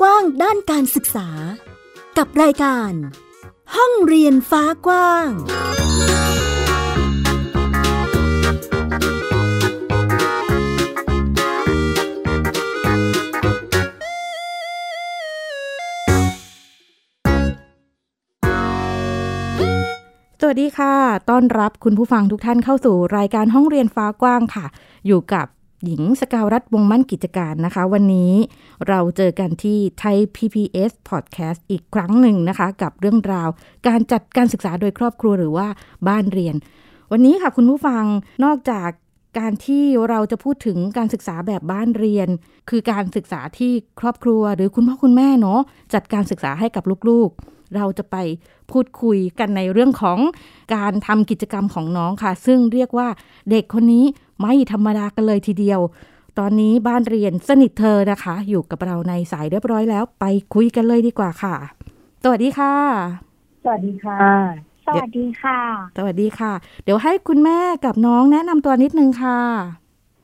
กว้างด้านการศึกษา กับรายการ ห้องเรียนฟ้ากว้าง สวัสดีค่ะ ต้อนรับคุณผู้ฟังทุกท่านเข้าสู่รายการห้องเรียนฟ้ากว้างค่ะ อยู่กับ หญิงสกาวรัฐวงมั่นกิจการนะคะ วันนี้เราเจอกันที่ไทย PPS Podcast อีกครั้งหนึ่งนะคะ กับเรื่องราว การจัดการศึกษาโดยครอบครัวหรือว่าบ้านเรียน วันนี้ค่ะคุณผู้ฟังนอกจากการที่เราจะพูดถึงการศึกษาแบบบ้านเรียน คือการศึกษาที่ครอบครัวหรือคุณพ่อคุณแม่เนาะจัดการศึกษาให้กับลูกๆ เราจะไปพูดคุยกันในเรื่องของการทำกิจกรรมของน้องค่ะ ซึ่งเรียกว่าเด็กคนนี้ไม่ธรรมดากันเลยทีเดียว ตอนนี้บ้านเรียนสนิทเธอนะคะ อยู่กับเราในสายเรียบร้อยแล้ว ไปคุยกันเลยดีกว่าค่ะ สวัสดีค่ะ สวัสดีค่ะ สวัสดีค่ะ สวัสดีค่ะ เดี๋ยวให้คุณแม่กับน้องแนะนำตัวนิดนึงค่ะ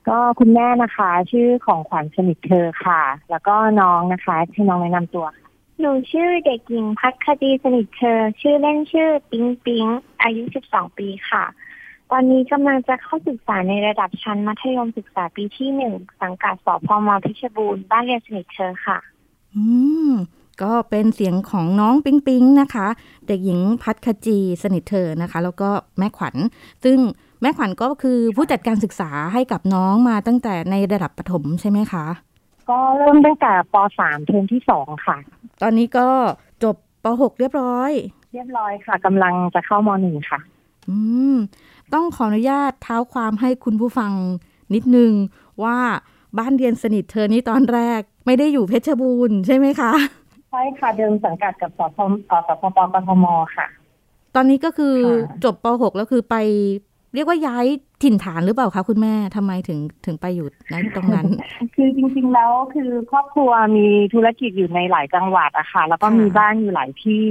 ก็คุณแม่นะคะ ชื่อของขวัญสนิทเธอค่ะ แล้วก็น้องนะคะให้น้องแนะนำตัวค่ะ หนูชื่อเด็กหญิงพัฒคดีสนิทเธอ ชื่อเล่นชื่อปิงปิงอายุ 12 ปีค่ะ ตอนนี้กำลังจะเข้าศึกษาในระดับชั้นมัธยมศึกษาปีที่หนึ่งสังกัดสพมเพชบูรณ์บ้านเรียนสนิทเธอค่ะ อืม ก็เป็นเสียงของน้องปิ๊งปิ๊งนะคะ เด็กหญิงพัฒคจีสนิทเธอนะคะ แล้วก็แม่ขวัญ ซึ่งแม่ขวัญก็คือผู้จัดการศึกษาให้กับน้องมาตั้งแต่ในระดับประถมใช่ไหมคะ ก็เริ่มตั้งแต่ป .3 เทอมที่สองค่ะ ตอนนี้ก็จบป .6 เรียบร้อย เรียบร้อยค่ะกำลังจะเข้ามหนึ่งค่ะ อืม ต้องขออนุญาตเท้าความให้คุณผู้ฟังนิดนึงว่าบ้านเรียนสนิทเธอนี้ตอนแรก ไม่ได้อยู่เพชรบูรณ์ใช่ไหมคะ ใช่ค่ะเดิมสังกัดกับสพเอ่อสพปกทมค่ะ ตอนนี้ก็คือค่ะจบป .6 แล้วคือไป เรียกว่าย้าย ถิ่นฐานหรือเปล่าคะคุณแม่ทำไมถึงถึงไปอยู่ในตรงนั้น คือจริงๆแล้วคือครอบครัวมีธุรกิจอยู่ในหลายจังหวัดอะค่ะ แล้วก็มีบ้านอยู่หลายที่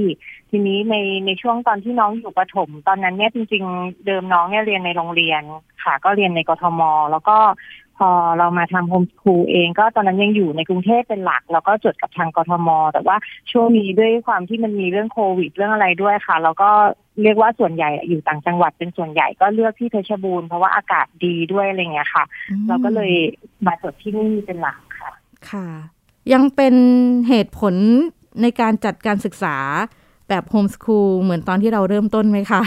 ทีนี้ในในช่วงตอนที่น้องอยู่ประถม ตอนนั้นเนี่ยจริง ๆ เดิมน้องเนี่ยเรียนในโรงเรียนค่ะ ก็เรียนในกทม แล้วก็ พอเรามาทำโฮมสคูลเองก็ตอนนั้นยังอยู่ในกรุงเทพเป็นหลัก แล้วก็จดกับทางกทม แต่ว่าช่วงนี้ด้วยความที่มันมีเรื่องโควิด เรื่องอะไรด้วยค่ะแล้วก็เรียกว่าส่วนใหญ่อยู่ต่างจังหวัดเป็นส่วนใหญ่ก็เลือกที่เพชรบูรณ์เพราะว่าอากาศดีด้วยอะไรเงี้ยค่ะ เราก็เลยมาจดที่นี่เป็นหลักค่ะ ค่ะ ยังเป็นเหตุผลในการจัดการศึกษาแบบโฮมสคูลเหมือนตอนที่เราเริ่มต้นไหมคะ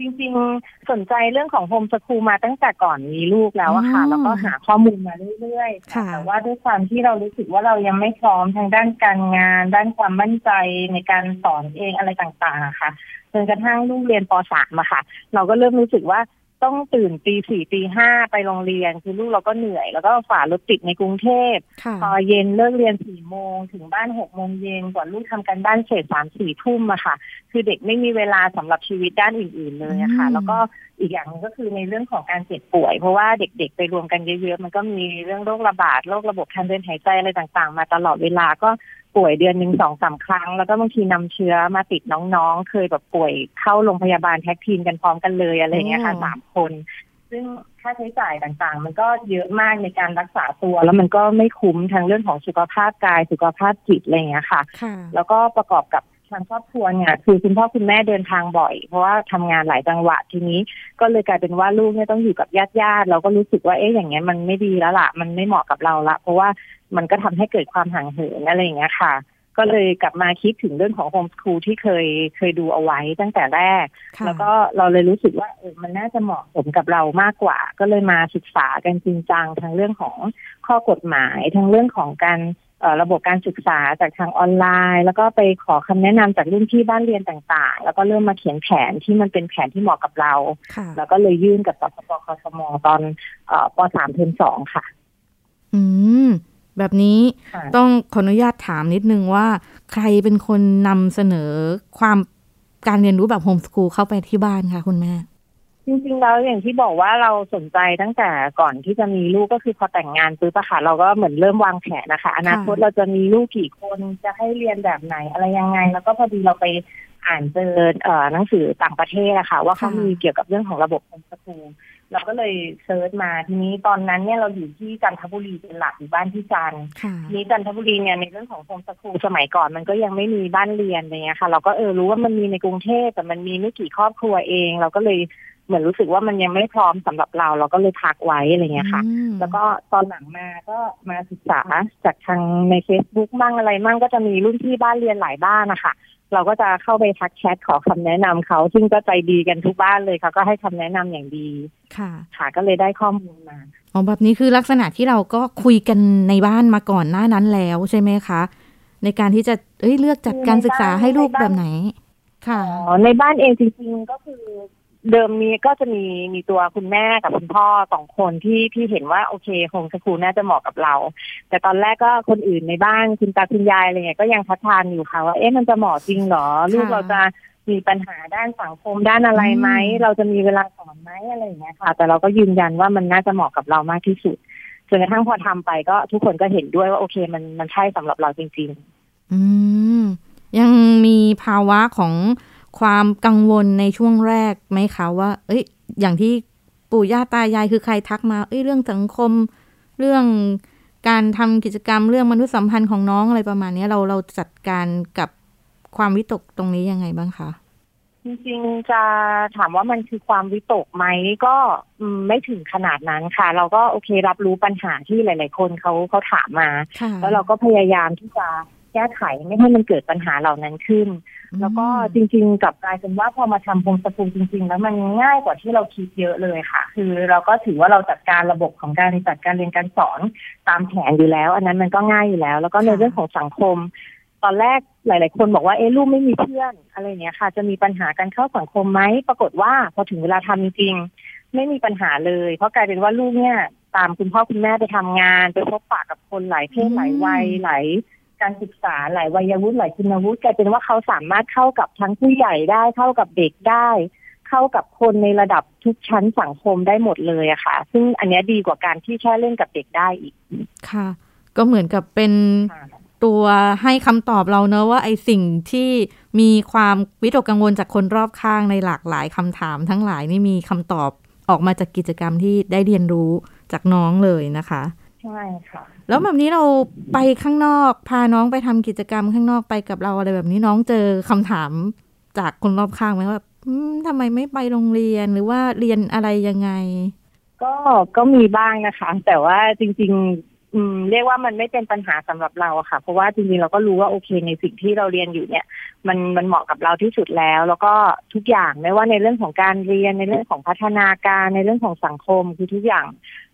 จริงๆสนใจเรื่องของโฮมสคูลมาตั้งแต่ก่อนมีลูกแล้วอะค่ะอ๋อแล้วก็หาข้อมูลมาเรื่อยๆค่ะแต่ว่าด้วยความที่เรารู้สึกว่าเรายังไม่พร้อมทางด้านการงาน ด้านความมั่นใจในการสอนเองอะไรต่างๆอะค่ะจนกระทั่งลูกเรียนป .3 อะค่ะ เราก็เริ่มรู้สึกว่า ต้องตื่นตีสี่ตีห้าไปโรงเรียน คือลูกเราก็เหนื่อย แล้วก็ฝ่ารถติดในกรุงเทพค่ะพอเย็นเลิกเรียนสี่โมงถึงบ้านหกโมงเย็นกว่าลูกทำการบ้านเสร็จสามสี่ทุ่มอะค่ะ คือเด็กไม่มีเวลาสำหรับชีวิตด้านอื่น ๆ เลยอะค่ะอืมแล้วก็อีกอย่างหนึงก็คือในเรื่องของการเจ็บป่วย เพราะว่าเด็กๆไปรวมกันเยอะๆมันก็มีเรื่องโรคระบาดโรคระบบทางเดินหายใจอะไรต่างๆ มาตลอดเวลาก็ ป่วยเดือนหนึ่งสองสามครั้ง แล้วก็บางทีนำเชื้อมาติดน้องๆ เคยแบบป่วยเข้าโรงพยาบาลแท็กทีมกันพร้อมกันเลยอะไรอย่างเงี้ยค่ะอืมสามคน ซึ่งค่าใช้จ่ายต่างๆ มันก็เยอะมากในการรักษาตัว แล้วมันก็ไม่คุ้มทางเรื่องของสุขภาพกายสุขภาพจิตอะไรอย่างเงี้ยค่ะค่ะ แล้วก็ประกอบกับ ทางครอบครัวเนี่ยคือคุณพ่อคุณแม่เดินทางบ่อย เพราะว่าทำงานหลายจังหวัดทีนี้ ก็เลยกลายเป็นว่าลูกเนี่ยต้องอยู่กับญาติญาติๆเราก็รู้สึกว่าเอ๊ะอย่างเงี้ยมันไม่ดีแล้วล่ะ มันไม่เหมาะกับเราละเพราะว่ามันก็ทำให้เกิดความห่างเหินอะไรอย่างเงี้ยค่ะ ก็เลยกลับมาคิดถึงเรื่องของโฮมสคูลที่เคยเคยดูเอาไว้ตั้งแต่แรกค่ะแล้วก็เราเลยรู้สึกว่าเออมันน่าจะเหมาะสมกับเรามากกว่า ก็เลยมาศึกษากันจริงจังทั้งเรื่องของข้อกฎหมายทั้งเรื่องของการเอ่อ ระบบการศึกษาจากทางออนไลน์ แล้วก็ไปขอคำแนะนำจากรุ่นพี่บ้านเรียนต่างๆ แล้วก็เริ่มมาเขียนแผนที่มันเป็นแผนที่เหมาะกับเราค่ะแล้วก็เลยยื่นกับสพปคสมตอนเอ่อปสามเทอมสองค่ะ อืม แบบนี้ค่ะต้องขออนุญาตถามนิดนึงว่า ใครเป็นคนนำเสนอความการเรียนรู้แบบโฮมสคูลเข้าไปที่บ้านคะคุณแม่ จริงๆแล้วอย่างที่บอกว่าเราสนใจตั้งแต่ก่อนที่จะมีลูกก็คือพอแต่งงานปุ๊บอะค่ะเราก็เหมือนเริ่มวางแผนนะคะ อนาคตเราจะมีลูกกี่คนจะให้เรียนแบบไหนอะไรยังไง แล้วก็พอดีเราไปอ่านเจอเอ่อหนังสือต่างประเทศอะค่ะ ว่าเขาค่ะมีเกี่ยวกับเรื่องของระบบโฮมสกูลเราก็เลยเซิร์ชมาทีนี้ตอนนั้นเนี่ยเราอยู่ที่จันทบุรีเป็นหลักอยู่บ้านที่จันทร์ค่ะทีนี้จันทบุรีเนี่ยในเรื่องของโฮมสกูลสมัยก่อนมันก็ยังไม่มีบ้านเรียนอะไรเงี้ยค่ะ เราก็เออรู้ว่ามันมีในกรุงเทพแต่มันมีไม่กี่ครอบครัวเอง เราก็เลย เหมือนรู้สึกว่ามันยังไม่พร้อมสำหรับเรา เราก็เลยพักไว้อะไรเงี้ยค่ะอืมแล้วก็ตอนหลังมาก็มาศึกษาจากทางใน Facebook มั่งอะไรมั่งก็จะมีรุ่นพี่บ้านเรียนหลายบ้านนะคะเราก็จะเข้าไปทักแชทขอคำแนะนำเขา ซึ่งก็ใจดีกันทุกบ้านเลยเขาก็ให้คำแนะนำอย่างดีค่ะ ค่ะก็เลยได้ข้อมูลมาอ๋อแบบนี้คือลักษณะที่เราก็คุยกันในบ้านมาก่อนหน้านั้นแล้วใช่ไหมคะ ในการที่จะเอ้ยเลือกจัดการศึกษาให้ลูกแบบไหน ค่ะอ๋อในบ้านเองจริงๆก็คือ เดิมมีก็จะมีมีตัวคุณแม่กับคุณพ่อสองคนที่ที่เห็นว่าโอเคโฮมสกูลน่าจะเหมาะกับเรา แต่ตอนแรกก็คนอื่นในบ้านคุณตาคุณยายอะไรเงี้ยก็ยังพัฒนานอยู่ค่ะว่าเอ๊ะมันจะเหมาะจริงเหรอ ลูกเราจะมีปัญหาด้านสังคมด้านอะไรไหมอืมเราจะมีเวลาสอนไหมอะไรอย่างเงี้ยค่ะ แต่เราก็ยืนยันว่ามันน่าจะเหมาะกับเรามากที่สุดจนกระทั่งพอทำไปก็ทุกคนก็เห็นด้วยว่าโอเคมันมันใช่สำหรับเราจริง ๆ อืมยังมีภาวะของ ความกังวลในช่วงแรกไหมคะว่า เอ้ย อย่างที่ปู่ย่าตายายคือใครทักมา เอ้ย เรื่องสังคม เรื่องการทำกิจกรรมเรื่องมนุษยสัมพันธ์ของน้องอะไรประมาณเนี้ยเราเราจัดการกับความวิตกตรงนี้ยังไงบ้างคะจริงๆจะถามว่ามันคือความวิตกไหมก็อืมไม่ถึงขนาดนั้นค่ะ เราก็โอเครับรู้ปัญหาที่หลาย ๆ คนเขาเขาถามมาค่ะแล้วเราก็พยายามที่จะ แก้ไขไม่ให้มันเกิดปัญหาเหล่านั้นขึ้น แล้วก็จริง ๆกลับกลายเป็นว่าพอมาทำโฮมสกูลจริง ๆ แล้วมันง่ายกว่าที่เราคิดเยอะเลยค่ะ คือเราก็ถือว่าเราจัดการระบบของการจัดการเรียนการสอนตามแผนอยู่แล้ว อันนั้นมันก็ง่ายอยู่แล้ว แล้วก็ในเรื่องของสังคมตอนแรกหลาย ๆ คนบอกว่าเอ๊ะลูกไม่มีเพื่อนอะไรเนี้ยค่ะ จะมีปัญหาการเข้าสังคมไหมปรากฏว่าพอถึงเวลาทำจริงๆไม่มีปัญหาเลย เพราะกลายเป็นว่าลูกเนี่ย ตามคุณพ่อคุณแม่ไปทำงาน ไปพบปะกับคนหลายเพศหลายวัยหลาย การศึกษาหลายวัยวุฒิหลายคุณวุฒิกลายเป็นว่าเขาสามารถเข้ากับทั้งผู้ใหญ่ได้เข้ากับเด็กได้ เข้ากับคนในระดับทุกชั้นสังคมได้หมดเลยอะค่ะ ซึ่งอันนี้ดีกว่าการที่แค่เล่นกับเด็กได้อีกค่ะ ก็เหมือนกับเป็นตัวให้คำตอบเราเนอะว่าไอสิ่งที่มีความวิตกกังวลจากคนรอบข้างในหลากหลายคำถาม ทั้งหลายนี่มีคำตอบออกมาจากกิจกรรมที่ได้เรียนรู้จากน้องเลยนะคะ ใช่ค่ะ แล้วแบบนี้เราไปข้างนอก พาน้องไปทำกิจกรรมข้างนอกไปกับเราอะไรแบบนี้น้องเจอคำถามจากคนรอบข้างไหมว่าแบบอืมทำไมไม่ไปโรงเรียนหรือว่าเรียนอะไรยังไง ก็ก็มีบ้างนะคะ แต่ว่าจริง ๆ อืม เรียกว่ามันไม่เป็นปัญหาสำหรับเราอะค่ะ เพราะว่าจริงๆเราก็รู้ว่าโอเคในสิ่งที่เราเรียนอยู่เนี่ย มันมันเหมาะกับเราที่สุดแล้ว แล้วก็ทุกอย่างไม่ว่าในเรื่องของการเรียนในเรื่องของพัฒนาการในเรื่องของสังคมคือทุกอย่าง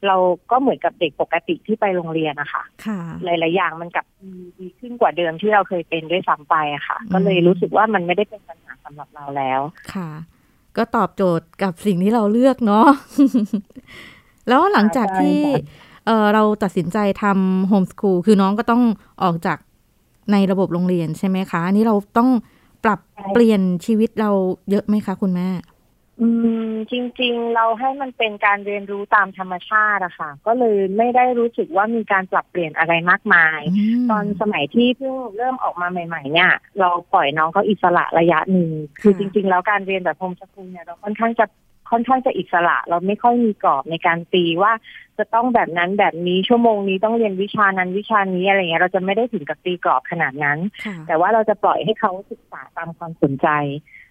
เราก็เหมือนกับเด็กปกติที่ไปโรงเรียนนะคะค่ะหลาย ๆ อย่างมันกลับดีดีขึ้นกว่าเดิมที่เราเคยเป็นด้วยซ้ำไปอะค่ะอืมก็เลยรู้สึกว่ามันไม่ได้เป็นปัญหาสำหรับเราแล้วค่ะ ก็ตอบโจทย์กับสิ่งที่เราเลือกเนาะแล้วหลังจากที่ใช่ค่ะเออเราตัดสินใจทำโฮมส o ูลคือน้องก็ต้องออกจากในระบบโรงเรียนใช่ไหมคะอันนี้เราต้องปรับเปลี่ยนชีวิตเราเยอะไหมคะคุณแม่ อืมจริง ๆ เราให้มันเป็นการเรียนรู้ตามธรรมชาติอะค่ะ ก็เลยไม่ได้รู้สึกว่ามีการปรับเปลี่ยนอะไรมากมาย ตอนสมัยที่เพิ่งเริ่มออกมาใหม่ ๆ เนี่ย เราปล่อยน้องเขาอิสระระยะหนึ่งคือจริง ๆ แล้วการเรียนแบบโฮมสกูลเนี่ยเราค่อนข้างจะค่อนข้างจะอิสระ เราไม่ค่อยมีกรอบในการตีว่า จะต้องแบบนั้นแบบนี้ชั่วโมงนี้ต้องเรียนวิชานั้นวิชานี้อะไรเงี้ยเราจะไม่ได้ถึงกับตีกรอบขนาดนั้นค่ะแต่ว่าเราจะปล่อยให้เขาศึกษาตามความสนใจ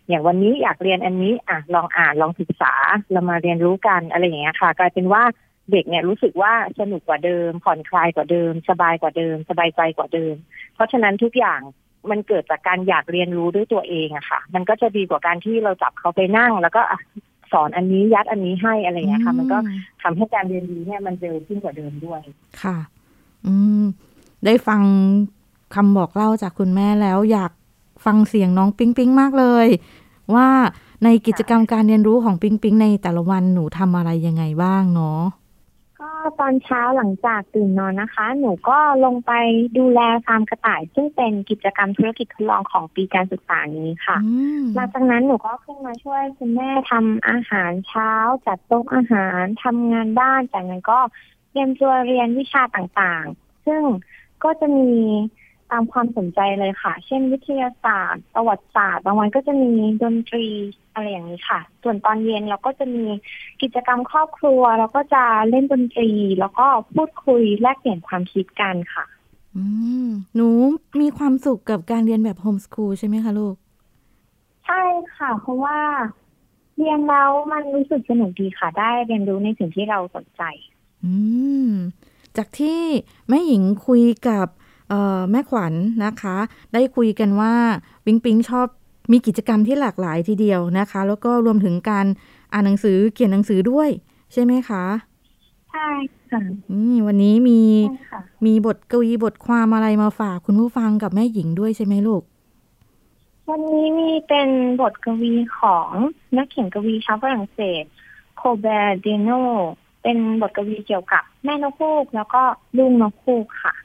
อย่างวันนี้อยากเรียนอันนี้อะลองอ่านลองศึกษาเรามาเรียนรู้กันอะไรอย่างเงี้ยค่ะ กลายเป็นว่าเด็กเนี่ยรู้สึกว่าสนุกกว่าเดิม ผ่อนคลายกว่าเดิม สบายกว่าเดิม สบายใจกว่าเดิม เพราะฉะนั้นทุกอย่างมันเกิดจากการอยากเรียนรู้ด้วยตัวเองอะค่ะ มันก็จะดีกว่าการที่เราจับเขาไปนั่ง แล้วก็อะสอนอันนี้ยัดอันนี้ให้อะไรอย่างเงี้ยค่ะ มันก็ทำให้การเรียนรู้เนี่ยมันเร็วขึ้นกว่าเดิมด้วย ค่ะ อืม ได้ฟังคำบอกเล่าจากคุณแม่แล้วอยาก ฟังเสียงน้องปิ๊งปิ๊งมากเลย ว่าในกิจกรรมการเรียนรู้ของปิ๊งปิ๊งในแต่ละวันหนูทำอะไรยังไงบ้างเนาะก็ตอนเช้าหลังจากตื่นนอนนะคะ หนูก็ลงไปดูแลฟาร์มกระต่าย ซึ่งเป็นกิจกรรมธุรกิจทดลองของปีการศึกษานี้ค่ะอืมหลังจากนั้นหนูก็ขึ้นมาช่วยคุณแม่ทำอาหารเช้า จัดโต๊ะอาหารทำงานบ้านจากนั้นก็เตรียมตัวเรียนวิชาต่างๆ ซึ่งก็จะมี ตามความสนใจเลยค่ะ เช่นวิทยาศาสตร์ ประวัติศาสตร์ บางวันก็จะมีดนตรีอะไรอย่างนี้ค่ะ ส่วนตอนเย็นเราก็จะมีกิจกรรมครอบครัว เราก็จะเล่นดนตรี แล้วก็พูดคุยแลกเปลี่ยนความคิดกันค่ะ อืม หนูมีความสุขกับการเรียนแบบโฮมสคูลใช่ไหมคะลูก ใช่ค่ะ เพราะว่าเรียนแล้วมันรู้สึกสนุกดีค่ะ ได้เรียนรู้ในสิ่งที่เราสนใจ อืม จากที่แม่หญิงคุยกับเอ่อ แม่ขวัญนะคะ ได้คุยกันว่าปิงปิงชอบมีกิจกรรมที่หลากหลายทีเดียวนะคะ แล้วก็รวมถึงการอ่านหนังสือเขียนหนังสือด้วย ใช่ไหมคะ ใช่ค่ะอืมวันนี้มีใช่ค่ะมีบทกวีบทความอะไรมาฝากคุณผู้ฟังกับแม่หญิงด้วยใช่ไหมลูก วันนี้มีเป็นบทกวีของนักเขียนกวีชาวฝรั่งเศสโคเบร์เดโนเป็นบทกวีเกี่ยวกับแม่นกฮูกแล้วก็ลูกนกฮูกค่ะอ๋อซึ่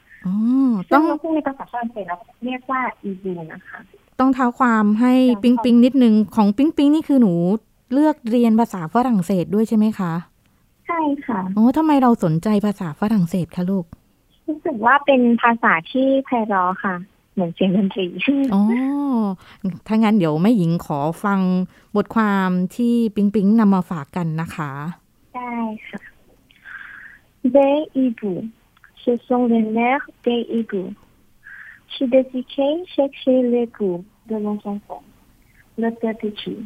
ต้องงนกฮูกในภาษาฝรั่งเศสเราเรียกว่าอีบูนะคะ ต้องเท้าความให้ค่ะปิงปิงนิดนึง ของปิงปิงนี่คือหนูเลือกเรียนภาษาฝรั่งเศสด้วยใช่ไหมคะ ใช่ค่ะโอ้ทำไมเราสนใจภาษาฝรั่งเศสคะลูก รู้สึกว่าเป็นภาษาที่ไพเราะค่ะ เหมือนเสียงดนตรีอ๋อถ้างั้นเดี๋ยวแม่หญิงขอฟังบทความที่ปิงปิงนำมาฝากกันนะคะ ได้ค่ะ Des hiboux, ce sont les mères des hiboux. Des piquets, chercher les goûts de nos enfants. Le petit,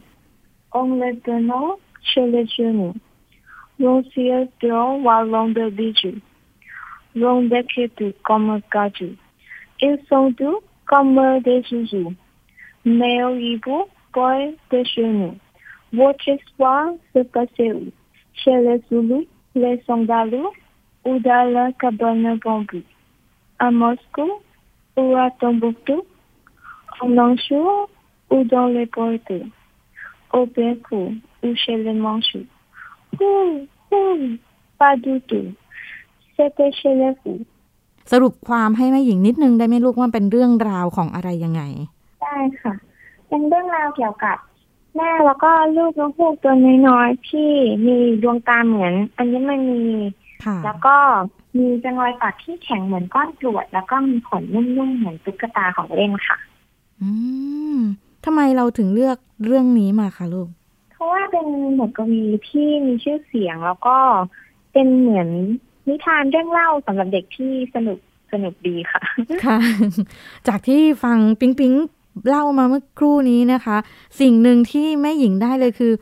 on le donnant chez les genoux. L'on s'y blanc ou long de bijoux. De doux comme gajou. Ils sont doux comme des joujoux. Mais au hibou, boy de genoux. Votre histoire se passe où? Chez les Zoulous, les Sandalous ou dans la cabane bambou. À Moscou ou à Tombouctou, en Anjou ou dans les Bordeaux. Au Bécou ou chez les Manchous. Ouh, ouh, pas du tout. C'était chez les fous. สรุปความให้แม่หญิงนิดนึงได้ไหมลูกว่าเป็นเรื่องราวของอะไรยังไง ได้ค่ะ เป็นเรื่องราวเกี่ยวกับแม่แล้วก็ลูกนกฮูกตัวน้อยๆที่มีดวงตาเหมือนอัญมณีค่ะ แล้วก็มีเป็นรอยปากที่แข็งเหมือนก้อนกรวด แล้วก็มีขนนุ่มๆเหมือนตุ๊กตาของเล่นค่ะ อืมทำไมเราถึงเลือกเรื่องนี้มาคะลูก เพราะว่าเป็นบทกวีที่มีชื่อเสียงแล้วก็เป็นเหมือนนิทานเรื่องเล่าสำหรับเด็กที่สนุกสนุกดีค่ะ ค่ะ จากที่ฟังปิงปิงเล่ามาเมื่อครู่นี้นะคะ สิ่งหนึ่งที่แม่หญิงได้เลยคือ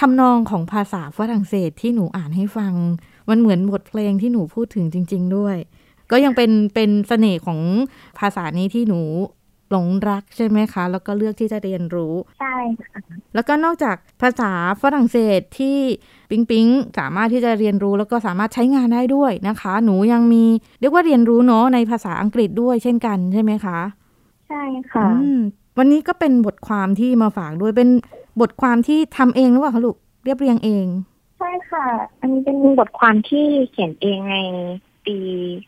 ทำนองของภาษาฝรั่งเศสที่หนูอ่านให้ฟัง มันเหมือนบทเพลงที่หนูพูดถึงจริง ๆ ด้วย ก็ยังเป็นเป็นเสน่ห์ของภาษานี้ที่หนูหลงรักใช่ไหมคะ แล้วก็เลือกที่จะเรียนรู้ ใช่ค่ะ แล้วก็นอกจากภาษาฝรั่งเศสที่ปิงปิงสามารถที่จะเรียนรู้แล้วก็สามารถใช้งานได้ด้วยนะคะ หนูยังมีเรียกว่าเรียนรู้เนาะในภาษาอังกฤษด้วยเช่นกันใช่ไหมคะ ใช่ค่ะอืมวันนี้ก็เป็นบทความที่มาฝากด้วยเป็นบทความที่ทำเองหรือเปล่าคะลูกเรียบเรียงเอง ใช่ค่ะ อันนี้เป็นบทความที่เขียนเองในปี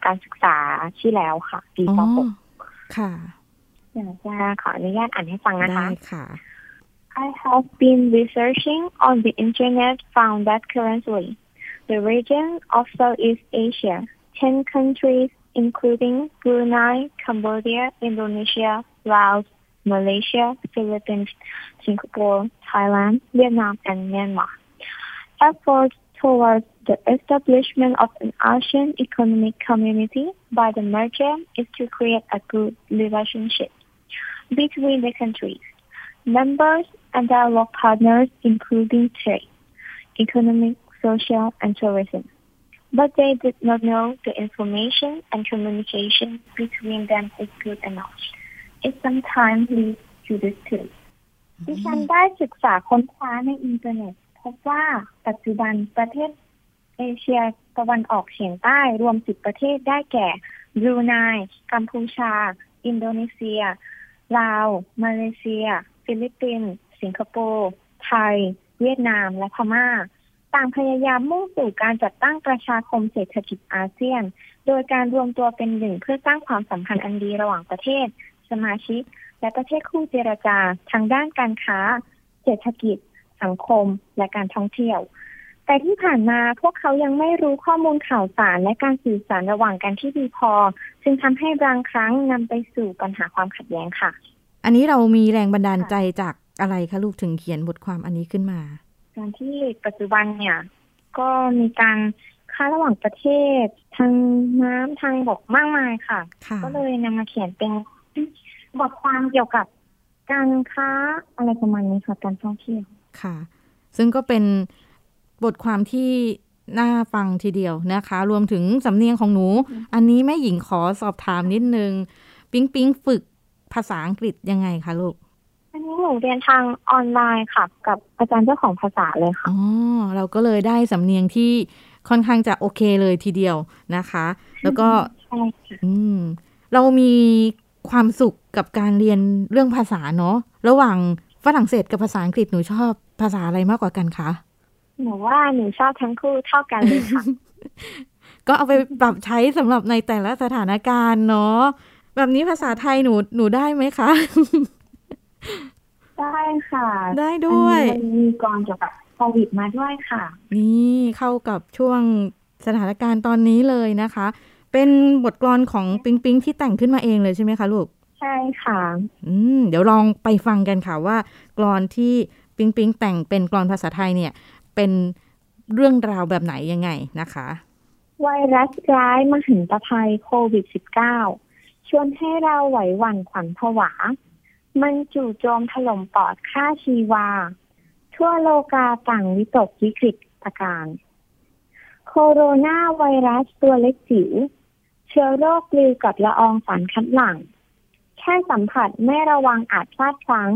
การศึกษาที่แล้วค่ะ ปีอ๋อปค่ะ .6 เดี๋ยวจะขออนุญาตอ่านให้ฟังนะคะได้ค่ะ I have been researching on the internet found that currently the region of Southeast Asia, 10 countries including Brunei, Cambodia, Indonesia, Laos, Malaysia, Philippines, Singapore, Thailand, Vietnam, and Myanmar. Efforts towards the establishment of an Asian economic community by the merger is to create a good relationship between the countries members and dialogue partners including trade, economic, social, and tourism. But they did not know the information and communication between them is good enough. It sometimes leads to dispute. ดิฉันได้ศึกษาค้นคว้าในอินเทอร์เน็ต พบว่าปัจจุบันประเทศเอเชียตะวันออกเฉียงใต้รวม 10 ประเทศได้แก่บรูไน กัมพูชา อินโดนีเซีย ลาว มาเลเซีย ฟิลิปปินส์ สิงคโปร์ ไทย เวียดนาม และพม่า ต่างพยายามมุ่งสู่การจัดตั้งประชาคมเศรษฐกิจอาเซียน โดยการรวมตัวเป็นหนึ่งเพื่อสร้างความสัมพันธ์อันดีระหว่างประเทศ สมาชิก และประเทศคู่เจรจาทางด้านการค้า เศรษฐกิจ สังคมและการท่องเที่ยว แต่ที่ผ่านมาพวกเขายังไม่รู้ข้อมูลข่าวสารและการสื่อสารระหว่างกันที่ดีพอ จึงทำให้บางครั้งนำไปสู่ปัญหาความขัดแย้งค่ะ อันนี้เรามีแรงบันดาลใจจากอะไรคะลูกถึงเขียนบทความอันนี้ขึ้นมา การที่ปัจจุบันเนี่ย ก็มีการค้าระหว่างประเทศทางน้ำทางบกมากมายค่ะค่ะก็เลยนำมาเขียนเป็นบทความเกี่ยวกับการค้าอะไรประมาณนี้ค่ะการท่องเที่ยว ค่ะ ซึ่งก็เป็นบทความที่น่าฟังทีเดียวนะคะ รวมถึงสำเนียงของหนู อันนี้แม่หญิงขอสอบถามนิดนึง ปิ๊งปิ๊งฝึกภาษาอังกฤษยังไงคะลูก อันนี้หนูเรียนทางออนไลน์ค่ะ กับอาจารย์เจ้าของภาษาเลยค่ะ อ๋อ เราก็เลยได้สำเนียงที่ค่อนข้างจะโอเคเลยทีเดียวนะคะ แล้วก็ใช่ค่ะอืม เรามีความสุขกับการเรียนเรื่องภาษาเนาะ ระหว่างฝรั่งเศสกับภาษาอังกฤษหนูชอบ ภาษาอะไรมากกว่ากันคะหนูว่าหนูชอบทั้งคู่เท่ากันเลยค่ะ ก็เอาไปปรับใช้สำหรับในแต่ละสถานการณ์เนาะแบบนี้ภาษาไทยหนูหนูได้ไหมคะ ได้ค่ะ ได้ด้วยอันนี้มันมีกรเกี่ยวกับโควิดมาด้วยค่ะ นี่เข้ากับช่วงสถานการณ์ตอนนี้เลยนะคะ เป็นบทกลอนของปิงปิงที่แต่งขึ้นมาเองเลยใช่ไหมคะลูก ใช่ค่ะ อืมเดี๋ยวลองไปฟังกันค่ะว่ากลอนที่ ปิงปิงแต่งเป็นกลอนภาษาไทยเนี่ยเป็นเรื่องราวแบบไหนยังไงนะคะ ไวรัสร้ายมหันตภัยโควิด -19 ชวนให้เราไหวหวั่นขวัญผวา มันจู่โจมถล่มปอดฆ่าชีวา ทั่วโลกาต่างวิตกวิกฤตการ โคโรนาไวรัสตัวเล็กจิ๋วเชื้อโรคกลือกับละอองฝานคัดหลั่ง แค่สัมผัสไม่ระวังอาจพลาดพลั้ง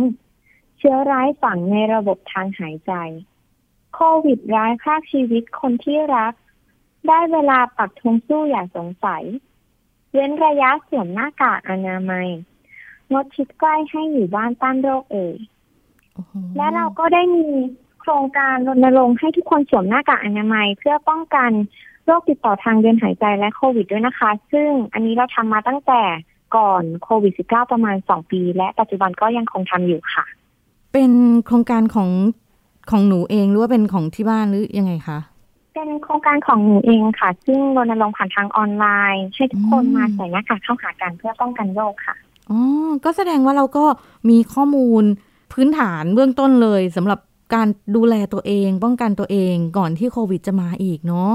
ชื้อร้ายฝังในระบบทางหายใจ โควิดร้ายพรากชีวิตคนที่รัก ได้เวลาปักธงสู้อย่าสงสัย เว้นระยะสวมหน้ากากอนามัย งดชิดใกล้ให้อยู่บ้านต้านโรคเอ่ยโอ้โหและเราก็ได้มีโครงการรณรงค์ให้ทุกคนสวมหน้ากากอนามัย เพื่อป้องกันโรคติดต่อทางเดินหายใจและโควิดด้วยนะคะ ซึ่งอันนี้เราทำมาตั้งแต่ก่อนโควิด -19 ประมาณ 2 ปี และปัจจุบันก็ยังคงทำอยู่ค่ะ เป็นโครงการของของหนูเองหรือว่าเป็นของที่บ้านหรือยังไงคะเป็นโครงการของหนูเองค่ะ ซึ่งรณรงค์ผ่านทางออนไลน์ ให้ทุกคนอืมมาใส่หน้ากากเข้าหากันเพื่อป้องกันโรคค่ะอ๋อก็แสดงว่าเราก็มีข้อมูลพื้นฐานเบื้องต้นเลยสำหรับการดูแลตัวเอง ป้องกันตัวเองก่อนที่โควิดจะมาอีกเนาะ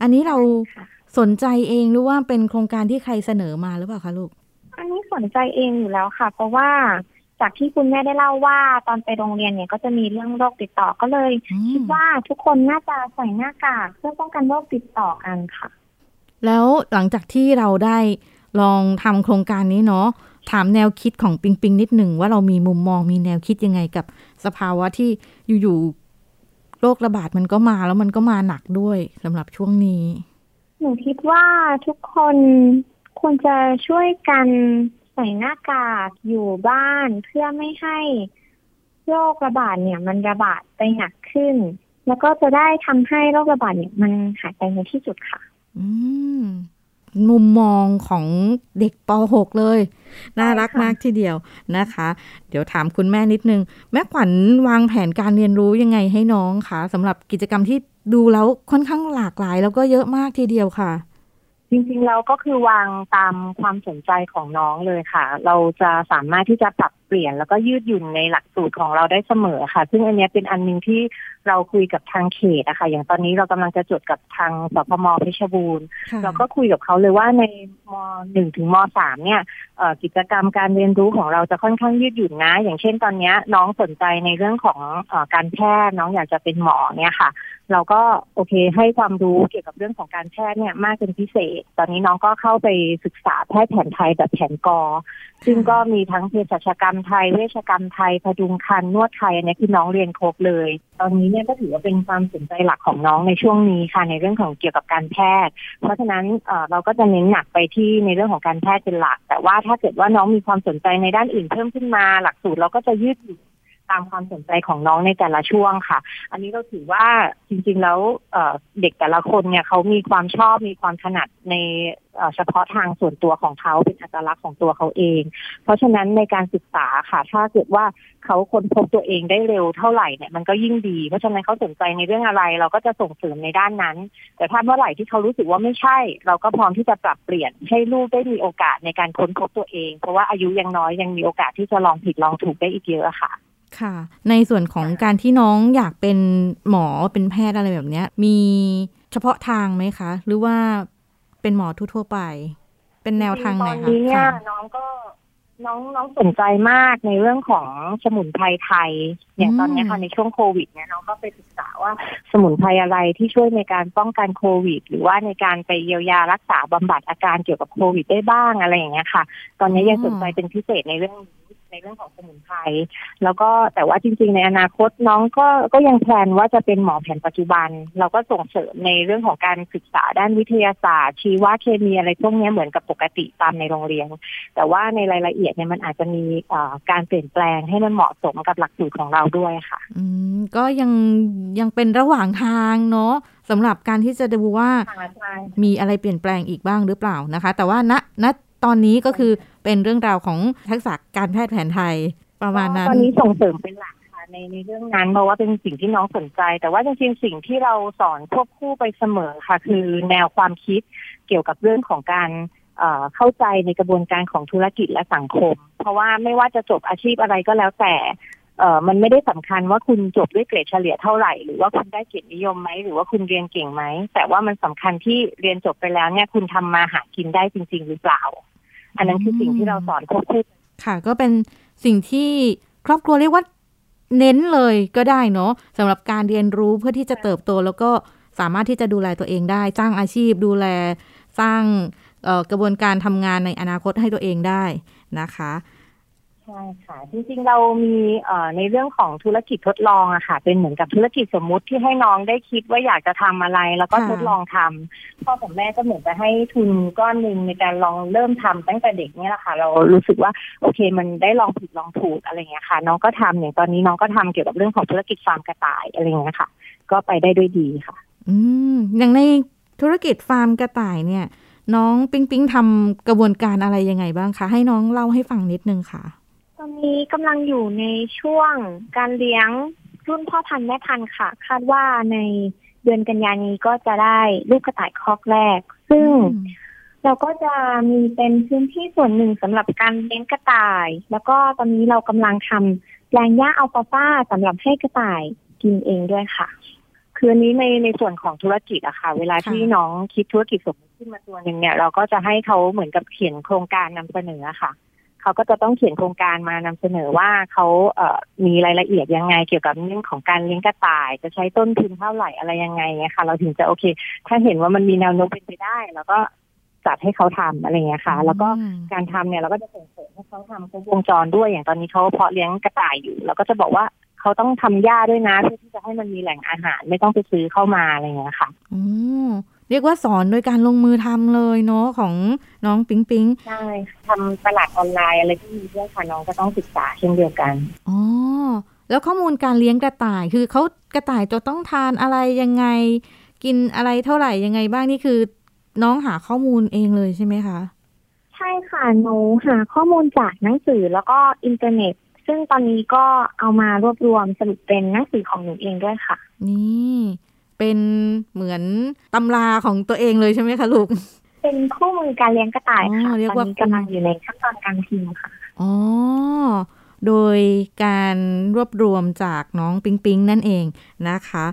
อันนี้เราค่ะสนใจเองหรือว่าเป็นโครงการที่ใครเสนอมาหรือเปล่าคะลูก อันนี้สนใจเองอยู่แล้วค่ะ เพราะว่า จากที่คุณแม่ได้เล่าว่าตอนไปโรงเรียนเนี่ยก็จะมีเรื่องโรคติดต่อก็เลยอืมคิดว่าทุกคนน่าจะใส่หน้ากากเพื่อป้องกันโรคติดต่อกันค่ะ แล้วหลังจากที่เราได้ลองทำโครงการนี้เนาะถามแนวคิดของปิงปิงนิดหนึ่งว่าเรามีมุมมองมีแนวคิดยังไงกับสภาวะที่อยู่ๆโรคระบาดมันก็มาแล้วมันก็มาหนักด้วยสำหรับช่วงนี้ หนูคิดว่าทุกคนควรจะช่วยกัน ใส่หน้ากากอยู่บ้านเพื่อไม่ให้โรคระบาดเนี่ย มันระบาดไปหนักขึ้น แล้วก็จะได้ทำให้โรคระบาดเนี่ยมันหายไปในที่สุดค่ะ อืมมุมมองของเด็กป .6 เลย น่ารักมากทีเดียวนะคะ เดี๋ยวถามคุณแม่นิดนึง แม่ขวัญวางแผนการเรียนรู้ยังไงให้น้องคะสำหรับกิจกรรมที่ดูแล้วค่อนข้างหลากหลาย แล้วก็เยอะมากทีเดียวค่ะ จริงๆเราก็คือวางตามความสนใจของน้องเลยค่ะ เราจะสามารถที่จะปรับ ปลี่ยนแล้วก็ยืดหยุ่นในหลักสูตรของเราได้เสมอค่ะ ซึ่งอันเนี้ยเป็นอันหนึงที่เราคุยกับทางเขตอะค่ะอย่างตอนนี้เรากำลังจะจดกับทางสพมเพชรบูรณ์ค่ะเราก็คุยกับเขาเลยว่าในมหนึ่งถึงมสามเนี่ยเอ่อกิจกรรมการเรียนรู้ของเราจะค่อนข้างยืดหยุ่นนะ อย่างเช่นตอนเนี้ยน้องสนใจในเรื่องของเออการแพทย์น้องอยากจะเป็นหมอเนี่ยค่ะ เราก็โอเคให้ความรู้เกี่ยวกับเรื่องของการแพทย์เนี่ยมากเป็นพิเศษ ตอนนี้น้องก็เข้าไปศึกษาแพทย์แผนไทยแบบแผนกอ ซึ่งก็มีทั้งเภสัชกรรมไทย เวชกรรมไทยพดุงคันนวดไทยอันนี้คือน้องเรียนครบเลย ตอนนี้เนี่ยก็ถือว่าเป็นความสนใจหลักของน้องในช่วงนี้ค่ะในเรื่องของเกี่ยวกับการแพทย์ เพราะฉะนั้นเอ่อเราก็จะเน้นหนักไปที่ในเรื่องของการแพทย์เป็นหลัก แต่ว่าถ้าเกิดว่าน้องมีความสนใจในด้านอื่นเพิ่มขึ้นมาหลักสูตรเราก็จะยืดหยุ่น ตามความสนใจของน้องในแต่ละช่วงค่ะ อันนี้เราถือว่าจริงๆแล้วเด็กแต่ละคนเนี่ยเขามีความชอบมีความถนัดในเฉพาะทางส่วนตัวของเขาเป็นอัตลักษณ์ของตัวเขาเอง เพราะฉะนั้นในการศึกษาค่ะ ถ้าเกิดว่าเขาค้นพบตัวเองได้เร็วเท่าไหร่เนี่ยมันก็ยิ่งดี เพราะฉะนั้นเขาสนใจในเรื่องอะไร เราก็จะส่งเสริมในด้านนั้น แต่ถ้าเมื่อไหร่ที่เขารู้สึกว่าไม่ใช่ เราก็พร้อมที่จะปรับเปลี่ยนให้ลูกได้มีโอกาสในการค้นพบตัวเอง เพราะว่าอายุยังน้อยยังมีโอกาสที่จะลองผิดลองถูกได้อีกเยอะค่ะ ค่ะ ในส่วนของการที่น้องอยากเป็นหมอเป็นแพทย์อะไรแบบนี้มีเฉพาะทางไหมคะ หรือว่าเป็นหมอทั่วๆไป เป็นแนวทางไหนคะตอนนี้เนี่ยน้องก็น้องน้องสนใจมากในเรื่องของสมุนไพรไทยเนี่ยตอนนี้ค่ะในช่วงโควิดเนี่ยน้องก็ไปศึกษาว่าสมุนไพรอะไรที่ช่วยในการป้องกันโควิด หรือว่าในการไปเยียวยารักษาบำบัดอาการเกี่ยวกับโควิดได้บ้างอะไรอย่างเงี้ยค่ะ ตอนนี้ยังสนใจเป็นพิเศษในเรื่อง ในเรื่องของสมุนไพรแล้วก็แต่ว่าจริง ๆ ในอนาคตน้องก็ก็ยังแพลนว่าจะเป็นหมอแผนปัจจุบัน เราก็ส่งเสริมในเรื่องของการศึกษาด้านวิทยาศาสตร์ ชีวเคมีอะไรพวกนี้เหมือนกับปกติตามในโรงเรียน แต่ว่าในรายละเอียดเนี่ยมันอาจจะมีการเปลี่ยนแปลงให้มันเหมาะสมกับหลักสูตรของเราด้วยค่ะ อืมก็ยังยังเป็นระหว่างทางเนาะสำหรับการที่จะดูว่ามีอะไรเปลี่ยนแปลงอีกบ้างหรือเปล่านะคะ แต่ว่าณณ ตอนนี้ก็คือเป็นเรื่องราวของทักษะการแพทย์แผนไทยประมาณนั้น ตอนนี้ส่งเสริมเป็นหลักค่ะในในเรื่องนั้นเพราะว่าเป็นสิ่งที่น้องสนใจ แต่ว่าจริงๆสิ่งที่เราสอนควบคู่ไปเสมอค่ะ คือแนวความคิดเกี่ยวกับเรื่องของการเข้าใจในกระบวนการของธุรกิจและสังคม เพราะว่าไม่ว่าจะจบอาชีพอะไรก็แล้วแต่เออมันไม่ได้สำคัญว่าคุณจบด้วยเกรดเฉลี่ยเท่าไหร่ หรือว่าคุณได้เกียรตินิยมไหมหรือว่าคุณเรียนเก่งไหม แต่ว่ามันสำคัญที่เรียนจบไปแล้วเนี่ยคุณทำมาหากินได้จริง ๆ หรือเปล่า อันนั้นคือสิ่งที่เราสอนควบคู่ค่ะ ก็เป็นสิ่งที่ครอบครัวเรียกว่าเน้นเลยก็ได้เนาะสำหรับการเรียนรู้เพื่อที่จะเติบโต แล้วก็สามารถที่จะดูแลตัวเองได้สร้างอาชีพ ดูแลสร้างกระบวนการทำงานในอนาคตให้ตัวเองได้นะคะ ใช่ค่ะ จริงๆเรามีในเรื่องของธุรกิจทดลองอะค่ะ เป็นเหมือนกับธุรกิจสมมุติที่ให้น้องได้คิดว่าอยากจะทำอะไร แล้วก็ทดลองทำพ่อกับแม่ก็เหมือนจะให้ทุนก้อนหนึ่งในการลองเริ่มทำตั้งแต่เด็กนี่แหละค่ะ เรารู้สึกว่าโอเค มันได้ลองผิดลองถูกอะไรเงี้ยค่ะ น้องก็ทำอย่างตอนนี้น้องก็ทำเกี่ยวกับเรื่องของธุรกิจฟาร์มกระต่ายอะไรเงี้ยค่ะ ก็ไปได้ด้วยดีค่ะ อืมอย่างในธุรกิจฟาร์มกระต่ายเนี่ย น้องปิ๊งปิ๊งทำกระบวนการอะไรยังไงบ้างคะให้น้องเล่าให้ฟังนิดนึงค่ะ อนนี้กำลังอยู่ในช่วงการเลี้ยงรุ่นพ่อพันธุ์แม่พันธุ์ค่ะ คาดว่าในเดือนกันยานี้ก็จะได้ลูกกระต่ายคอกแรก ซึ่งเราก็จะมีเป็นพื้นที่ส่วนหนึ่งสำหรับการเลี้ยงกระต่าย แล้วก็ตอนนี้เรากำลังทำแปลงหญ้าอัลฟาฟาสำหรับให้กระต่ายกินเองด้วยค่ะ คืออันนี้ในในส่วนของธุรกิจอะค่ะ เวลาที่น้องคิดธุรกิจสมมติขึ้นมาตัวหนึ่งเนี่ย เราก็จะให้เขาเหมือนกับเขียนโครงการนำเสนอค่ะ เขาก็จะต้องเขียนโครงการมานำเสนอว่าเขาเอ่อมีรายละเอียดยังไง เกี่ยวกับเรื่องของการเลี้ยงกระต่าย จะใช้ต้นทุนเท่าไหร่อะไรยังไงเนี่ยค่ะ เราถึงจะโอเค ถ้าเห็นว่ามันมีแนวโน้มเป็นไปได้ แล้วก็จัดให้เขาทำอะไรเงี้ยค่ะ แล้วก็การทำเนี่ยเราก็จะส่งเสริมให้เขาทำครบวงจรด้วยอย่างตอนนี้เขาเพาะเลี้ยงกระต่ายอยู่เราก็จะบอกว่าเขาต้องทำหญ้าด้วยนะเพื่อที่จะให้มันมีแหล่งอาหารไม่ต้องไปซื้อเข้ามาอะไรเงี้ยค่ะ อื เรียกว่าสอนโดยการลงมือทำเลยเนาะของน้องปิ๊งปิ๊งใช่ทำตลาดออนไลน์อะไรที่มีเรื่องค่ะน้องก็ต้องศึกษาเช่นเดียวกันอ๋อแล้วข้อมูลการเลี้ยงกระต่ายคือเขากระต่ายจะต้องทานอะไรยังไง กินอะไรเท่าไหร่ยังไงบ้างนี่คือ น้องหาข้อมูลเองเลยใช่ไหมคะใช่ค่ะหนูหาข้อมูลจากหนังสือแล้วก็อินเทอร์เน็ตซึ่งตอนนี้ก็เอามารวบรวมสรุปเป็นหนังสือของหนูเองด้วยค่ะ นี่ เป็นเหมือนตำราของตัวเองเลยใช่ไหมคะลูก เป็นคู่มือการเลี้ยงกระต่ายค่ะตอนนี้กำลังอยู่ในขั้นตอนการพิมพ์ค่ะ อ๋อ โดยการรวบรวมจากน้องปิงปิงนั่นเองนะคะ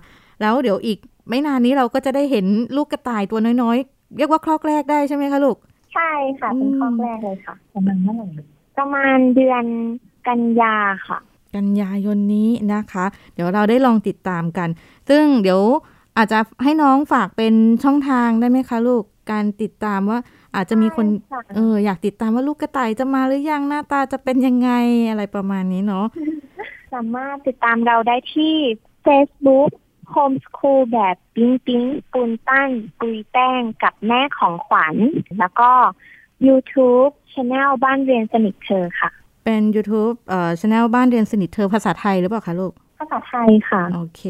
แล้วเดี๋ยวอีกไม่นานนี้เราก็จะได้เห็นลูกกระต่ายตัวน้อยๆ เรียกว่าคลอกแรกได้ใช่ไหมคะลูก ใช่ค่ะ เป็นคลอกแรกเลยค่ะ ประมาณเมื่อไหร่ประมาณเดือนกันยาค่ะ กันยายนนี้นะคะ เดี๋ยวเราได้ลองติดตามกัน ซึ่งเดี๋ยว อาจจะให้น้องฝากเป็นช่องทางได้ไหมคะ ลูกการติดตามว่า อาจจะมีคนเอออยากติดตามว่าลูกกระต่ายจะมาหรือยังหน้าตาจะเป็นยังไงอะไรประมาณนี้เนาะสามารถติดตามเราได้ที่ Facebook Homeschool แบบปิ๊งปิ๊งปูนตั้นปุยแป้งกับแม่ของขวัญ แล้วก็ YouTube Channel บ้านเรียนสนิทเธอค่ะ เป็น YouTube เอ่อช anel บ้านเรียนสนิทเธอภาษาไทยหรือเปล่าคะลูก ภาษาไทยค่ะ โอเค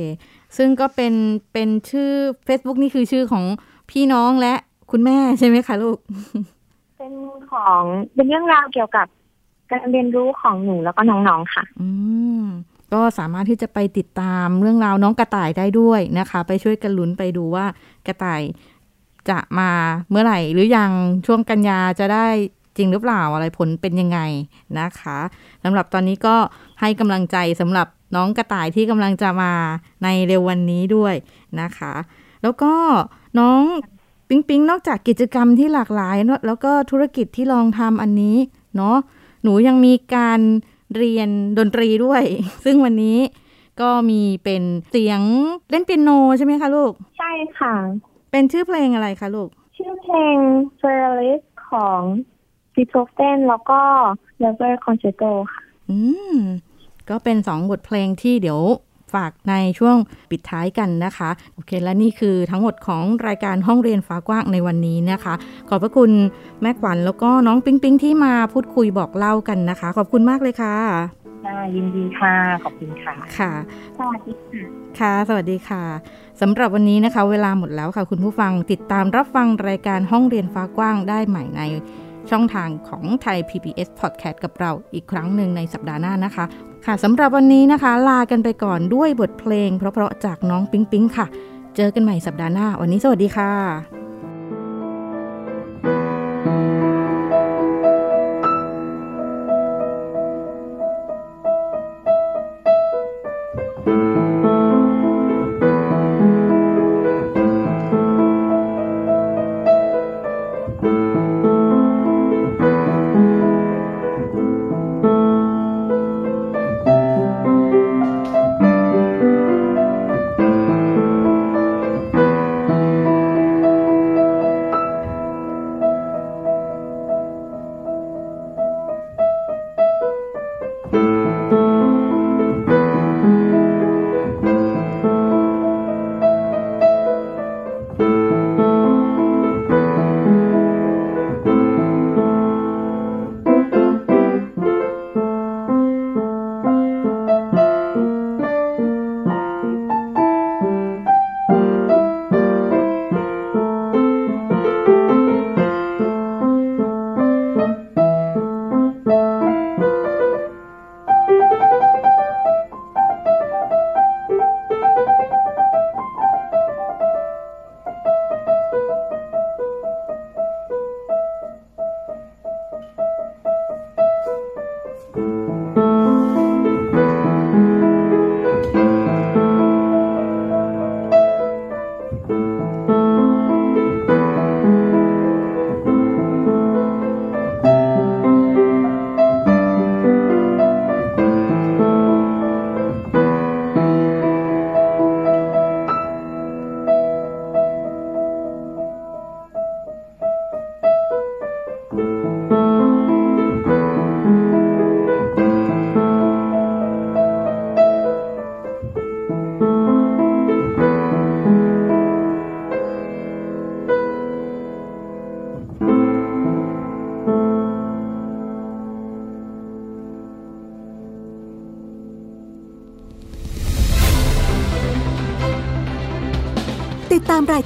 ซึ่งก็เป็นเป็นชื่อ Facebook นี่คือชื่อของพี่น้องและคุณแม่ใช่ไหมคะลูก เป็นของเป็นเรื่องราวเกี่ยวกับการเรียนรู้ของหนูแล้วก็น้องๆค่ะ อืมก็สามารถที่จะไปติดตามเรื่องราวน้องกระต่ายได้ด้วยนะคะ ไปช่วยกันลุ้นไปดูว่ากระต่ายจะมาเมื่อไหร่ หรือยังช่วงกันยาจะได้จริงหรือเปล่าอะไรผลเป็นยังไงนะคะสำหรับตอนนี้ก็ให้กำลังใจสำหรับ น้องกระต่ายที่กำลังจะมาในเร็ววันนี้ด้วยนะคะ แล้วก็น้องปิ๊งปิ๊งนอกจากกิจกรรมที่หลากหลาย แล้วก็ธุรกิจที่ลองทำอันนี้เนาะหนูยังมีการเรียนดนตรีด้วย ซึ่งวันนี้ก็มีเป็นเสียงเล่นเปียโนใช่ไหมคะลูก ใช่ค่ะ เป็นชื่อเพลงอะไรคะลูก ชื่อเพลง f e r l i s ของซิโ o เ e n แล้วก็ Lover Concerto ค่ะ อืม ก็เป็นสองบทเพลงที่เดี๋ยวฝากในช่วงปิดท้ายกันนะคะ โอเค และนี่คือทั้งหมดของรายการห้องเรียนฟ้ากว้างในวันนี้นะคะ ขอบพระคุณแม่ขวัญแล้วก็น้องปิ๊งปิ๊งที่มาพูดคุยบอกเล่ากันนะคะ ขอบคุณมากเลยค่ะได้ยินดีค่ะ ขอบคุณค่ะ ค่ะ สวัสดีค่ะ ค่ะ สวัสดีค่ะสำหรับวันนี้นะคะ เวลาหมดแล้วค่ะ คุณผู้ฟังติดตามรับฟังรายการห้องเรียนฟ้ากว้างได้ใหม่ใน ช่องทางของไทย PBS Podcast กับเราอีกครั้งหนึ่งในสัปดาห์หน้านะคะ ค่ะสำหรับวันนี้นะคะ ลากันไปก่อนด้วยบทเพลง เพราะๆจากน้องปิ๊งปิ๊งค่ะ เจอกันใหม่สัปดาห์หน้า วันนี้สวัสดีค่ะ